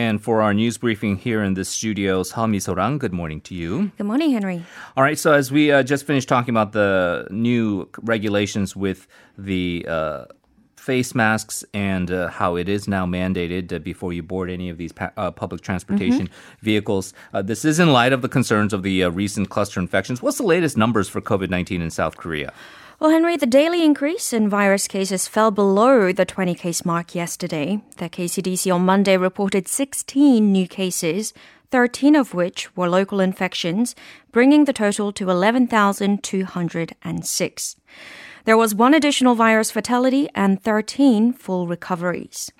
And for our news briefing here in the studios, Hami Sorang, good morning to you. Good morning, Henry. All right, so as we uh, just finished talking about the new regulations with the uh, face masks and uh, how it is now mandated uh, before you board any of these pa- uh, public transportation mm-hmm. vehicles. Uh, this is in light of the concerns of the uh, recent cluster infections. What's the latest numbers for COVID 19 in South Korea? Well, Henry, the daily increase in virus cases fell below the 20 case mark yesterday. The KCDC on Monday reported 16 new cases, 13 of which were local infections, bringing the total to 11,206. There was one additional virus fatality and 13 full recoveries.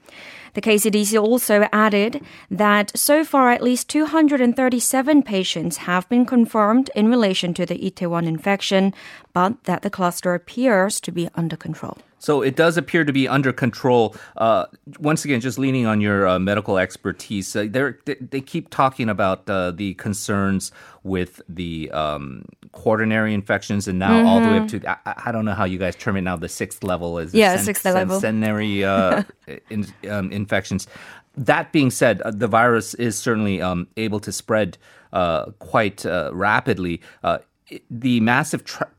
The KCDC also added that so far at least 237 patients have been confirmed in relation to the Itaewon infection, but that the cluster appears to be under control. So it does appear to be under control. Uh, once again, just leaning on your uh, medical expertise, uh, they they keep talking about uh, the concerns with the um, quaternary infections, and now mm-hmm. all the way up mm-hmm. to I, I, don't know how you guys term it now. The sixth level is yeah, sen- sixth sen- level centenary uh, in, um, infections. That being said, uh, the virus is certainly um, able to spread quite rapidly. the massive tra-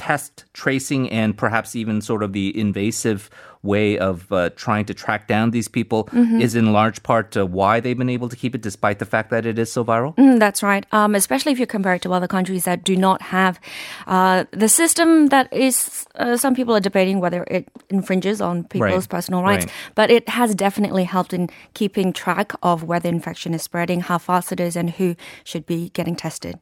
test tracing and perhaps even sort of the invasive way of uh, trying to track down these people mm-hmm. is in large part uh, why they've been able to keep it despite the fact that it is so viral? Mm, that's right. Um, especially if you compare it to other countries that do not have uh, the system that is, uh, some people are debating whether it infringes on people's right. personal rights, right. but it has definitely helped in keeping track of where the infection is spreading, how fast it is, and who should be getting tested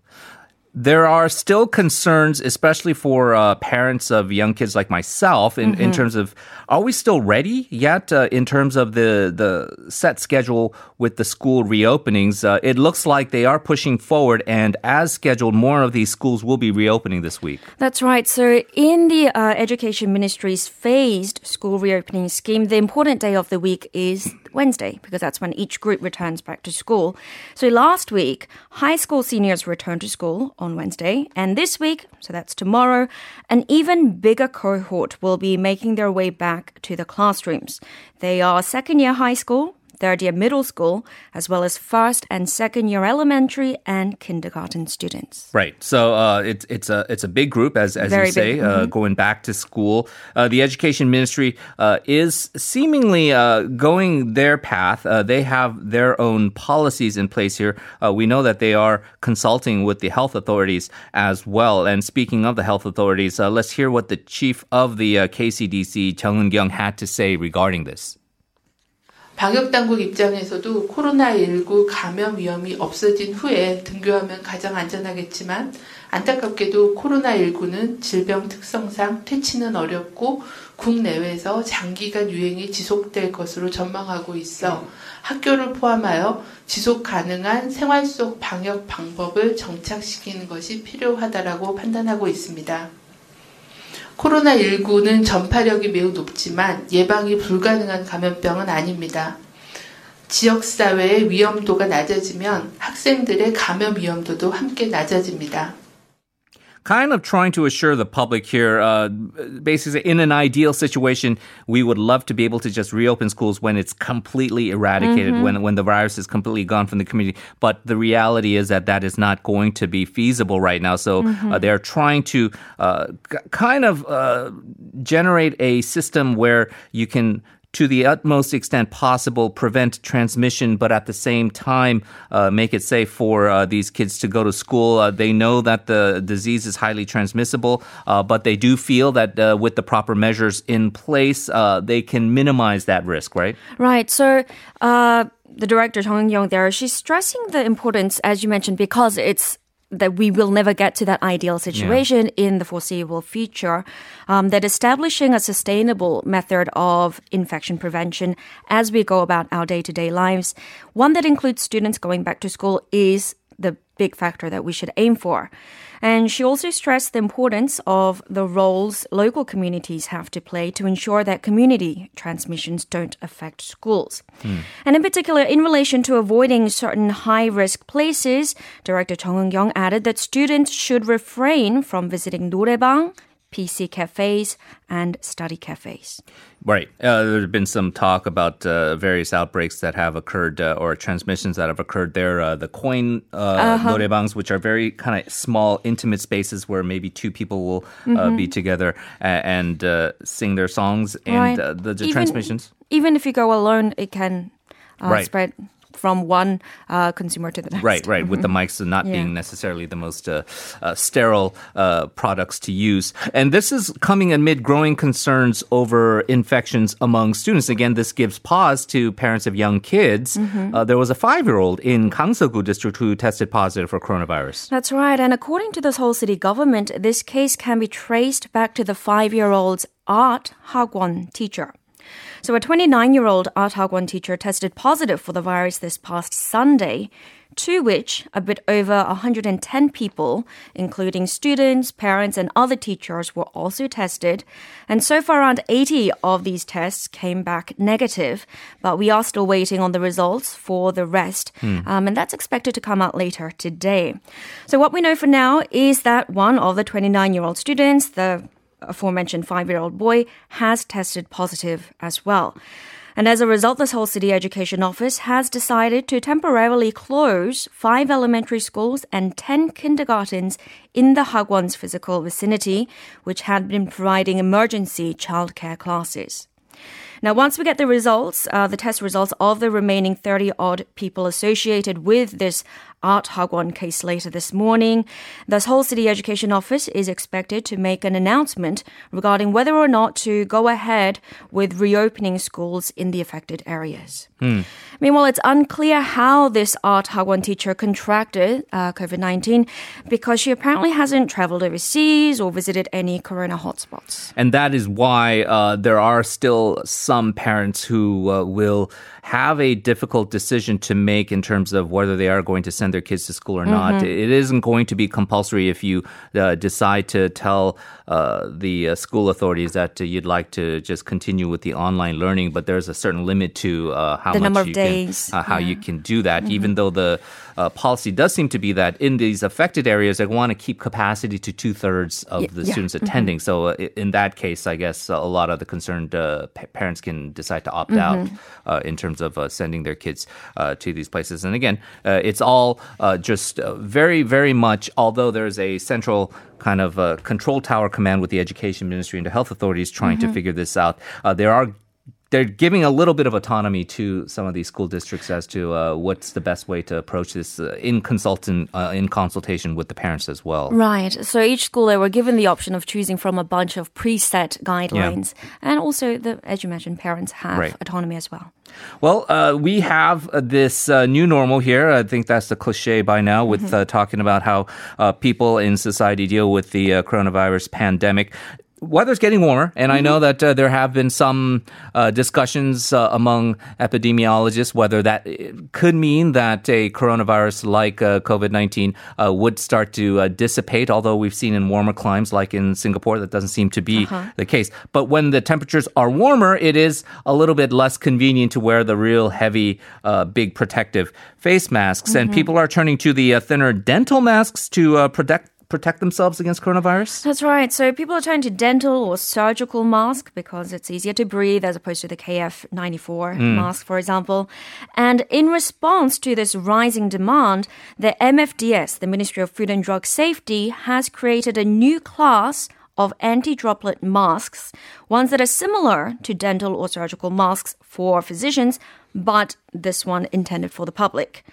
there are still concerns, especially for uh, parents of young kids like myself, in, mm-hmm. in terms of are we still ready yet uh, in terms of the, the set schedule with the school reopenings? Uh, it looks like they are pushing forward, and as scheduled, more of these schools will be reopening this week. That's right. So, in the uh, Education Ministry's phased school reopening scheme, the important day of the week is Wednesday because that's when each group returns back to school. So, last week, high school seniors returned to school on Wednesday. And this week, so that's tomorrow, an even bigger cohort will be making their way back to the classrooms. They are second year high school, third year middle school, as well as first and second year elementary and kindergarten students. Right. So uh, it's it's a it's a big group, as as Very you say, big, uh, mm-hmm. going back to school. Uh, the education ministry uh, is seemingly uh, going their path. Uh, they have their own policies in place here. we know that they are consulting with the health authorities as well. And speaking of the health authorities, let's hear what the chief of the KCDC, Chung Eun-kyung, had to say regarding this. 방역당국 입장에서도 코로나19 감염 위험이 없어진 후에 등교하면 가장 안전하겠지만 안타깝게도 코로나19는 질병 특성상 퇴치는 어렵고 국내외에서 장기간 유행이 지속될 것으로 전망하고 있어 학교를 포함하여 지속 가능한 생활 속 방역 방법을 정착시키는 것이 필요하다라고 판단하고 있습니다. 코로나19는 전파력이 매우 높지만 예방이 불가능한 감염병은 아닙니다. 지역사회의 위험도가 낮아지면 학생들의 감염 위험도도 함께 낮아집니다. Kind of trying to assure the public here, uh, basically, in an ideal situation, we would love to be able to just reopen schools when it's completely eradicated, mm-hmm. when when the virus is completely gone from the community. But the reality is that that is not going to be feasible right now. So mm-hmm. uh, they're trying to uh, kind of uh, generate a system where you can to the utmost extent possible prevent transmission, but at the same time uh, make it safe for uh, these kids to go to school. Uh, they know that the disease is highly transmissible, uh, but they do feel that uh, with the proper measures in place, uh, they can minimize that risk, right? Right. So the director Chung Young there, she's stressing the importance, as you mentioned, because it's that we will never get to that ideal situation yeah. in the foreseeable future. Um, that establishing a sustainable method of infection prevention as we go about our day to day lives, one that includes students going back to school, is the big factor that we should aim for. And she also stressed the importance of the roles local communities have to play to ensure that community transmissions don't affect schools. Mm. And in particular, in relation to avoiding certain high risk places, Director Chung Eun Kyung added that students should refrain from visiting 노래방, PC cafes, and study cafes. Right. Uh, there's been some talk about uh, various outbreaks that have occurred uh, or transmissions that have occurred there. Uh, the coin uh, noraebangs, which are very kind of small, intimate spaces where maybe two people will uh, be together and uh, sing their songs, and Right. uh, the, the Even- transmissions. Even if you go alone, it can uh, Right. spread from one uh, consumer to the next. Right, right. With the mics not Yeah. being necessarily the most uh, uh, sterile uh, products to use. And this is coming amid growing concerns over infections among students. Again, this gives pause to parents of young kids. Mm-hmm. Uh, there was a five year old in Gangseo-gu district who tested positive for coronavirus. That's right. And according to the Seoul city government, this case can be traced back to the five year old's art hagwon teacher. So a 29 year old art hagwon teacher tested positive for the virus this past Sunday. To which a bit over 110 people, including students, parents, and other teachers, were also tested. And so far, around 80 of these tests came back negative, but we are still waiting on the results for the rest. Um, and that's expected to come out later today. So, what we know for now is that one of the 29 year old students, the aforementioned five year old boy, has tested positive as well. And as a result, the Seoul City Education Office has decided to temporarily close five elementary schools and 10 kindergartens in the Hagwon's physical vicinity, which had been providing emergency childcare classes. Now, once we get the results, uh, the test results of the remaining 30 odd people associated with this Art Hagwon case later this morning, the Seoul City Education Office is expected to make an announcement regarding whether or not to go ahead with reopening schools in the affected areas. Meanwhile, it's unclear how this Art Hagwon teacher contracted uh, COVID 19 because she apparently hasn't traveled overseas or visited any corona hotspots. And that is why uh, there are still some parents who uh, will have a difficult decision to make in terms of whether they are going to send their kids to school or not. It isn't going to be compulsory if you uh, decide to tell uh, the uh, school authorities that uh, you'd like to just continue with the online learning, but there's a certain limit to uh, how The much you days, can, uh, how you can do that. Even though the uh, policy does seem to be that in these affected areas, they want to keep capacity to two thirds of the yeah. students attending. So uh, i- in that case, I guess a lot of the concerned uh, pa- parents can decide to opt out uh, in terms of uh, sending their kids uh, to these places. And again, uh, it's all uh, just uh, very, very much. Although there's a central kind of a control tower command with the education ministry and the health authorities trying to figure this out, uh, there are. They're giving a little bit of autonomy to some of these school districts as to uh, what's the best way to approach this uh, in consultant uh, in consultation with the parents as well. Right. So each school they were given the option of choosing from a bunch of preset guidelines, and also the, as you mentioned, parents have Right. autonomy as well. Well, uh, we have uh, this uh, new normal here. I think that's the cliche by now with uh, talking about how uh, people in society deal with the uh, coronavirus pandemic. Weather's getting warmer, and I know that uh, there have been some uh, discussions uh, among epidemiologists whether that uh, could mean that a coronavirus like uh, COVID 19 uh, would start to uh, dissipate, although we've seen in warmer climes like in Singapore that doesn't seem to be the case. But when the temperatures are warmer, it is a little bit less convenient to wear the real heavy, uh, big protective face masks. And people are turning to the uh, thinner dental masks to uh, protect protect themselves against coronavirus. That's right. So people are turning to dental or surgical mask because it's easier to breathe as opposed to the KF94 mm. mask, for example. And in response to this rising demand, the MFDS, the Ministry of Food and Drug Safety, has created a new class of anti-droplet masks, ones that are similar to dental or surgical masks for physicians, but this one intended for the public.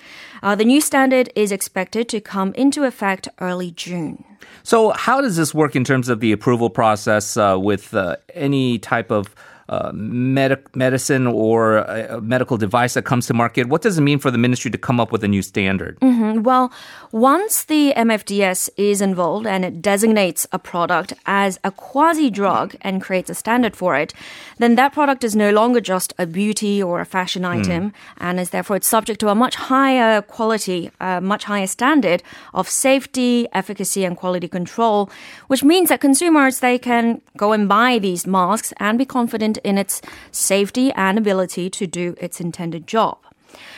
Uh, the new standard is expected to come into effect early June. So, how does this work in terms of the approval process uh, with uh, any type of uh, medic- medicine or a, a medical device that comes to market? What does it mean for the ministry to come up with a new standard? Well, once the MFDS is involved and it designates a product as a quasi drug and creates a standard for it, then that product is no longer just a beauty or a fashion item and is therefore it's subject to a much higher quality, a much higher standard of safety, efficacy, and quality control, which means that consumers they can go and buy these masks and be confident in its safety and ability to do its intended job.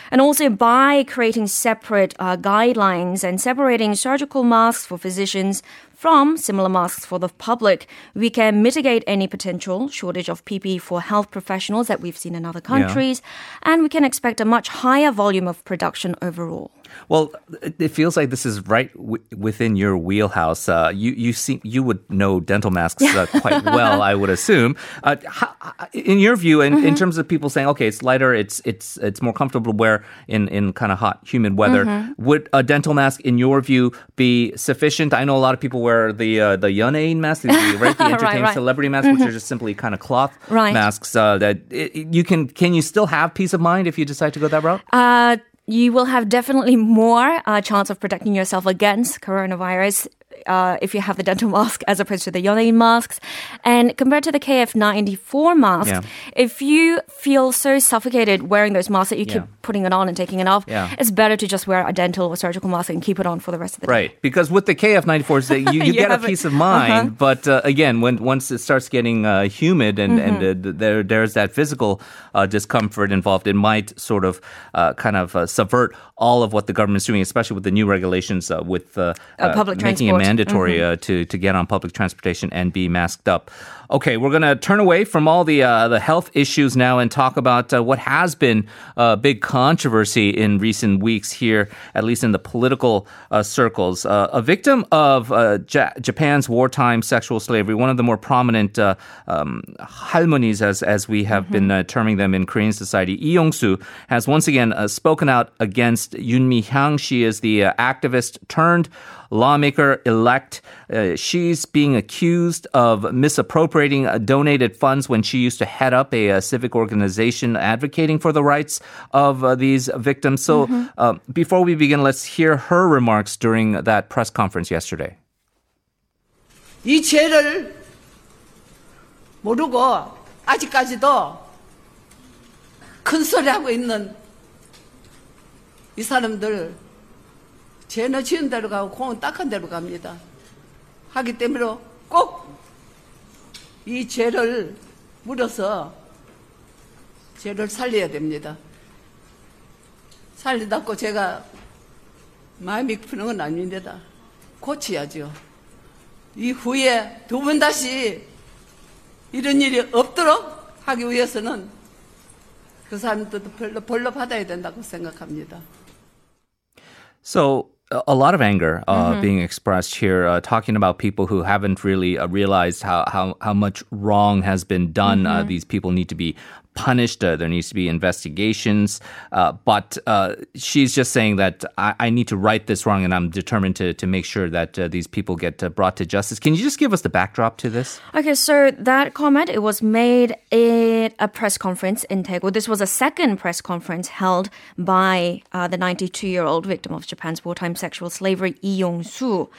And also by creating separate uh, guidelines and separating surgical masks for physicians from similar masks for the public, we can mitigate any potential shortage of PPE for health professionals that we've seen in other countries, yeah. and we can expect a much higher volume of production overall. Well, it feels like this is right w- within your wheelhouse. Uh, you you seem you would know dental masks uh, quite well, I would assume. Uh, how, uh, in your view, in, mm-hmm. in terms of people saying, okay, it's lighter, it's it's it's more comfortable to wear in in kind of hot, humid weather. Mm-hmm. Would a dental mask, in your view, be sufficient? I know a lot of people wear the uh, the Yonein mask, the, right, the entertainment right, right. celebrity mask, mm-hmm. which are mm-hmm. just simply kind of cloth masks. Uh, that it, you can can you still have peace of mind if you decide to go that route? You will have definitely more uh, chance of protecting yourself against coronavirus uh, if you have the dental mask as opposed to the Yonein masks. And compared to the KF94 mask, yeah. if you feel so suffocated wearing those masks that you yeah. keep putting it on and taking it off, yeah. it's better to just wear a dental or surgical mask and keep it on for the rest of the right. day. Right. Because with the KF94s, you, you get a peace of mind. Uh-huh. But uh, again, when once it starts getting uh, humid and, mm-hmm. and uh, there, there's that physical uh, discomfort involved, it might sort of kind of subvert all of what the government's doing, especially with the new regulations with public transport mandatory mm-hmm. uh, to to get on public transportation and be masked up. Okay, we're going to turn away from all the uh, the health issues now and talk about uh, what has been a big controversy in recent weeks here, at least in the political uh, circles. Uh, a victim of uh, Japan's wartime sexual slavery, one of the more prominent uh, um, halmonis, as as we have mm-hmm. been terming them in Korean society, Lee Yong-soo, has once again spoken out against Yoon Mi-hyang. She is the activist turned lawmaker elect. Uh, she's being accused of misappropriating uh, donated funds when she used to head up a, a civic organization advocating for the rights of uh, these victims. So mm-hmm. Uh, before we begin, let's hear her remarks during that press conference yesterday. 이 죄를 모르고 아직까지도 큰 소리 하고 있는 이 사람들 죄는 지은 대로 가고 공은 딱한 대로 갑니다. 하기 때문에 꼭 이 죄를 물어서 죄를 살려야 됩니다. 살리다고 제가 마음이 푸는 건 아닙니다. 고쳐야죠. 이후에 두 번 다시 이런 일이 없도록 하기 위해서는 그 사람들도 벌로, 벌로 받아야 된다고 생각합니다. So a lot of anger uh, mm-hmm. being expressed here, uh, talking about people who haven't really uh, realized how, how, how much wrong has been done. Uh, mm-hmm. these people need to be punished. Uh, there needs to be investigations. Uh, but uh, she's just saying that I, I, need to right this wrong, and I'm determined to, to make sure that uh, these people get uh, brought to justice. Can you just give us the backdrop to this? Okay, so that comment it was made at a press conference in Daegu. This was a second press conference held by uh, the 92 year old victim of Japan's wartime sexual slavery, Lee Yong-soo.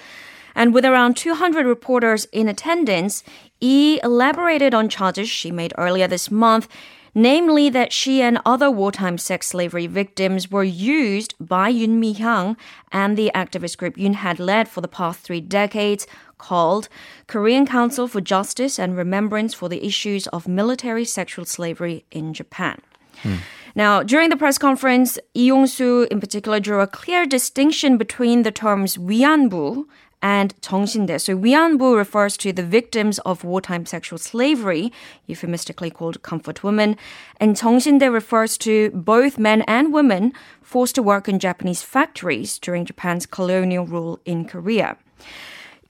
And with around 200 reporters in attendance, Yi elaborated on charges she made earlier this month namely that she and other wartime sex slavery victims were used by Yoon Mi-hyang and the activist group Yoon had led for the past three decades called Korean Council for Justice and Remembrance for the Issues of Military Sexual Slavery in Japan. Hmm. Now, during the press conference, Lee Yong-soo in particular drew a clear distinction between the terms 위안부 and 정신대. So 위안부 refers to the victims of wartime sexual slavery, euphemistically called comfort women, and 정신대 refers to both men and women forced to work in Japanese factories during Japan's colonial rule in Korea.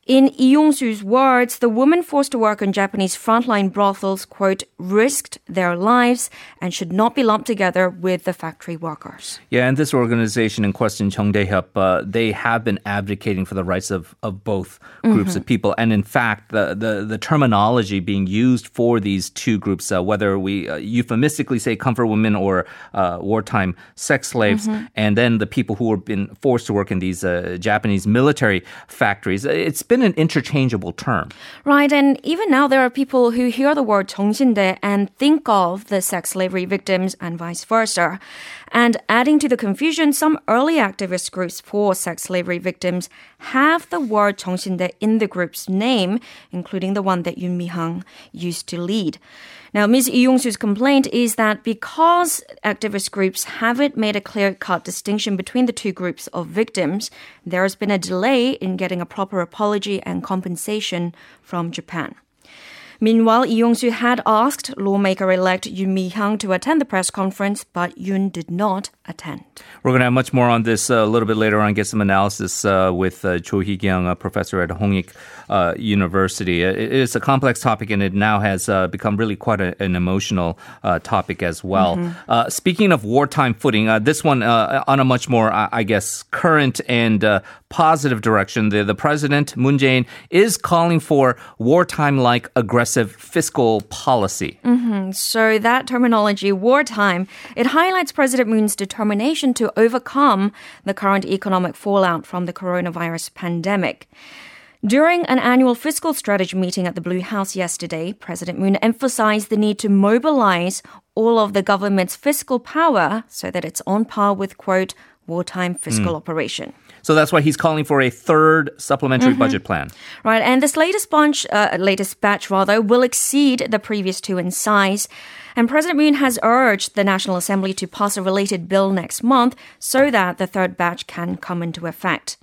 In Lee Yong-soo's words, the women forced to work in Japanese frontline brothels, quote, risked their lives and should not be lumped together with the factory workers. Yeah, and this organization in question, Jeongdaehyup, uh, they have been advocating for the rights of, of both groups mm-hmm. of people. And in fact, the, the, the, terminology being used for these two groups, uh, whether we uh, euphemistically say comfort women or uh, wartime sex slaves, mm-hmm. and then the people who have been forced to work in these uh, Japanese military factories, it's been been an interchangeable term. Right, and even now there are people who hear the word 정신대 and think of the sex slavery victims and vice versa. And adding to the confusion, some early activist groups for sex slavery victims have the word 정신대 in the group's name, including the one that Yun Mi-hyang used to lead. Now, Ms. Lee Yong-su's complaint is that because activist groups haven't made a clear-cut distinction between the two groups of victims, there has been a delay in getting a proper apology and compensation from Japan. Meanwhile, Lee Yong-su had asked lawmaker-elect Yoon Mi-hyang to attend the press conference, but Yoon did not attend. We're going to have much more on this uh, a little bit later on, get some analysis uh, with uh, Cho Hee-kyung, a professor at Hongik uh, University. Uh, it is a complex topic, and it now has uh, become really quite a, an emotional uh, topic as well. Mm-hmm. speaking of wartime footing, this one on a much more, I guess, current and positive direction. The, the president, Moon Jae-in, is calling for wartime-like aggressive fiscal policy. Mm-hmm. So that terminology, wartime, it highlights President Moon's determination to overcome the current economic fallout from the coronavirus pandemic. During an annual fiscal strategy meeting at the Blue House yesterday, President Moon emphasized the need to mobilize all of the government's fiscal power so that it's on par with, quote, wartime fiscal hmm. operation. So that's why he's calling for a third supplementary budget plan. Right, and this latest bunch, uh, latest batch rather, will exceed the previous two in size. And President Moon has urged the National Assembly to pass a related bill next month so that the third batch can come into effect.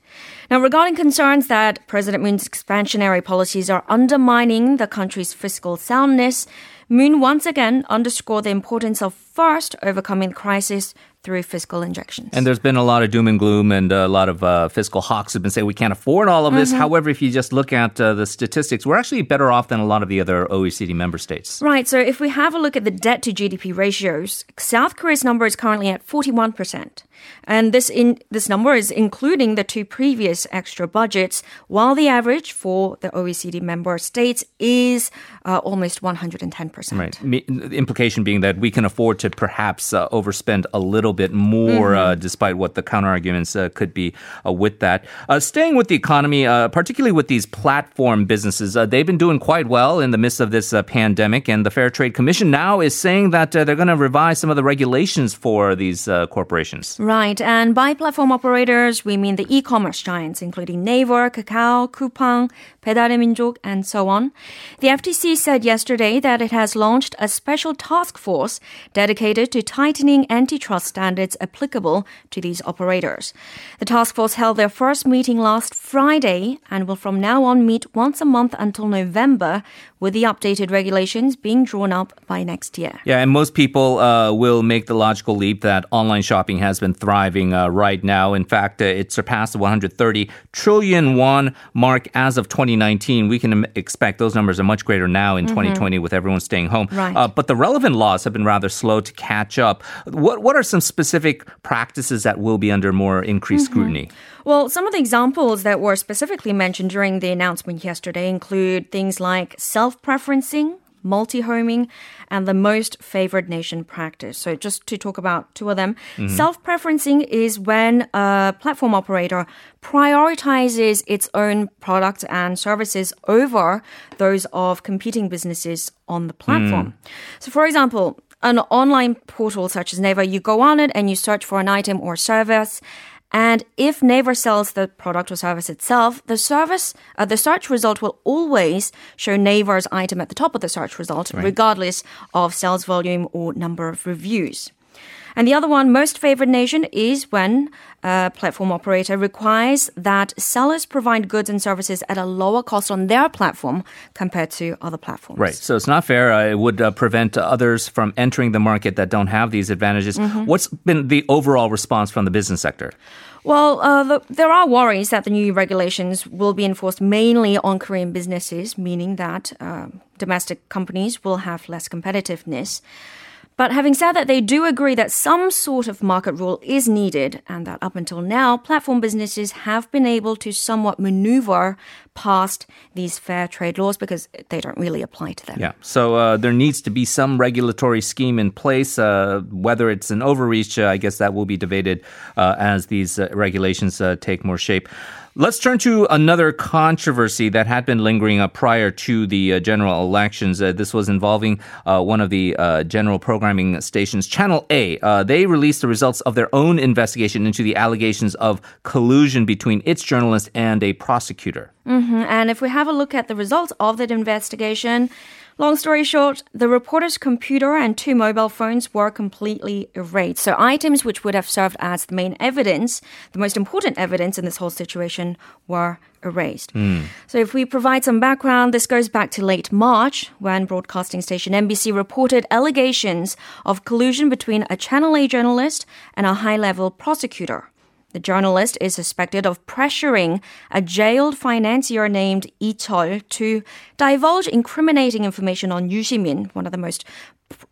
Now, regarding concerns that President Moon's expansionary policies are undermining the country's fiscal soundness, Moon once again underscored the importance of first overcoming the crisis through fiscal injections. And there's been a lot of doom and gloom, and a lot of uh, fiscal hawks have been saying we can't afford all of this. However, if you just look at uh, the statistics, we're actually better off than a lot of the other OECD member states. Right, so if we have a look at the debt to GDP ratios, South Korea's number is currently at 41%. And this in this number is including the two previous extra budgets, while the average for the OECD member states is uh, almost 110%. Right. The implication being that we can afford to perhaps uh, overspend a little bit more, uh, despite what the counterarguments uh, could be uh, with that. Uh, staying with the economy, uh, particularly with these platform businesses, uh, they've been doing quite well in the midst of this uh, pandemic. And the Fair Trade Commission now is saying that uh, they're going to revise some of the regulations for these uh, corporations. Right, Right, and by platform operators, we mean the e-commerce giants, including Naver, Kakao, Coupang, Baedal Minjok, and so on. The FTC said yesterday that it has launched a special task force dedicated to tightening antitrust standards applicable to these operators. The task force held their first meeting last Friday and will from now on meet once a month until November, with the updated regulations being drawn up by next year. Yeah, and most people uh, will make the logical leap that online shopping has been thriving uh, right now. In fact, uh, it surpassed the 130 trillion won mark as of 2019. We can expect those numbers are much greater now in 2020 with everyone staying home. Right. Uh, but the relevant laws have been rather slow to catch up. What what are some specific practices that will be under more increased scrutiny? Well, some of the examples that were specifically mentioned during the announcement yesterday include things like self preferencing, multi homing, and the most favored nation practice. So, just to talk about two of them, mm-hmm. self preferencing is when a platform operator prioritizes its own products and services over those of competing businesses on the platform. Mm. So, for example, an online portal such as Naver, you go on it and you search for an item or service. And if Naver sells the product or service itself, the service, uh, the search result will always show Naver's item at the top of the search result, regardless of sales volume or number of reviews. And the other one, most favored nation, is when a platform operator requires that sellers provide goods and services at a lower cost on their platform compared to other platforms. Right. So it's not fair. Uh, it would uh, prevent others from entering the market that don't have these advantages. What's been the overall response from the business sector? Well, uh, the, there are worries that the new regulations will be enforced mainly on Korean businesses, meaning that uh, domestic companies will have less competitiveness. But having said that, they do agree that some sort of market rule is needed, and that up until now, platform businesses have been able to somewhat maneuver past these fair trade laws because they don't really apply to them. Yeah. So uh, there needs to be some regulatory scheme in place. Uh, whether it's an overreach, uh, I guess that will be debated uh, as these uh, regulations uh, take more shape. Let's turn to another controversy that had been lingering up prior to the uh, general elections. Uh, this was involving uh, one of the uh, general programming stations, Channel A. Uh, they released the results of their own investigation into the allegations of collusion between its journalist and a prosecutor. Mm-hmm. And if we have a look at the results of that investigation, Long story short, the reporter's computer and two mobile phones were completely erased. So items which would have served as the main evidence, the most important evidence in this whole situation, were erased. Hmm. So if we provide some background, this goes back to late March when broadcasting station MBC reported allegations of collusion between a Channel A journalist and a high-level prosecutor. The journalist is suspected of pressuring a jailed financier named Lee Chol to divulge incriminating information on Yoo Si-min, one of the most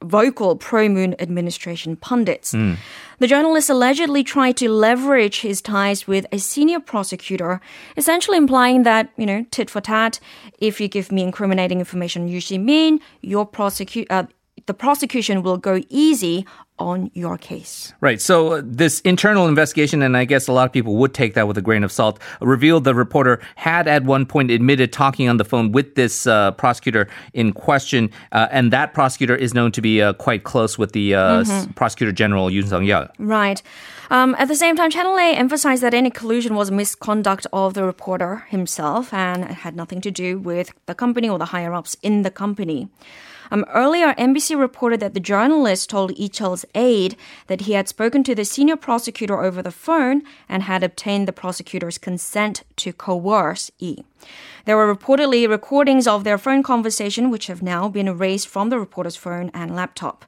vocal pro-moon administration pundits. The journalist allegedly tried to leverage his ties with a senior prosecutor, essentially implying that, you know, tit for tat, if you give me incriminating information on Yoo Si-min, your prosecu- uh, the prosecution will go easy on your case. Right. So uh, this internal investigation, and I guess a lot of people would take that with a grain of salt, revealed the reporter had at one point admitted talking on the phone with this uh, prosecutor in question, uh, and that prosecutor is known to be uh, quite close with the uh, s- prosecutor general Yoon Suk Yeol. Right. Um, at the same time, Channel A emphasized that any collusion was misconduct of the reporter himself and it had nothing to do with the company or the higher ups in the company. Um, earlier, MBC reported that the journalist told Lee Chol's aide that he had spoken to the senior prosecutor over the phone and had obtained the prosecutor's consent to coerce E. There were reportedly recordings of their phone conversation, which have now been erased from the reporter's phone and laptop.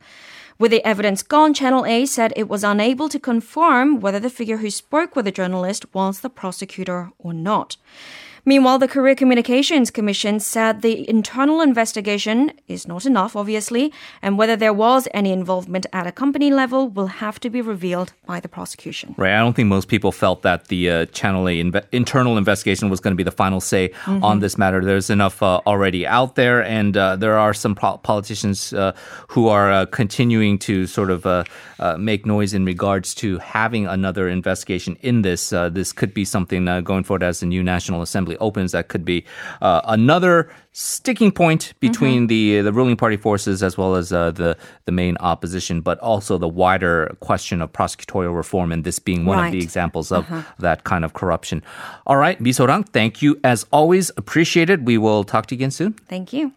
With the evidence gone, Channel A said it was unable to confirm whether the figure who spoke with the journalist was the prosecutor or not. Meanwhile, the Korea Communications Commission said the internal investigation is not enough, obviously, and whether there was any involvement at a company level will have to be revealed by the prosecution. Right. I don't think most people felt that the uh, Channel A inve- internal investigation was going to be the final say on this matter. There's enough uh, already out there, and uh, there are some po- politicians uh, who are uh, continuing to sort of uh, uh, make noise in regards to having another investigation in this. Uh, this could be something uh, going forward as the new National Assembly opens. That could be uh, another sticking point between the the ruling party forces as well as uh, the the main opposition, but also the wider question of prosecutorial reform, and this being one of the examples of that kind of corruption. All right, Misorang, thank you as always. Appreciate it. We will talk to you again soon. Thank you.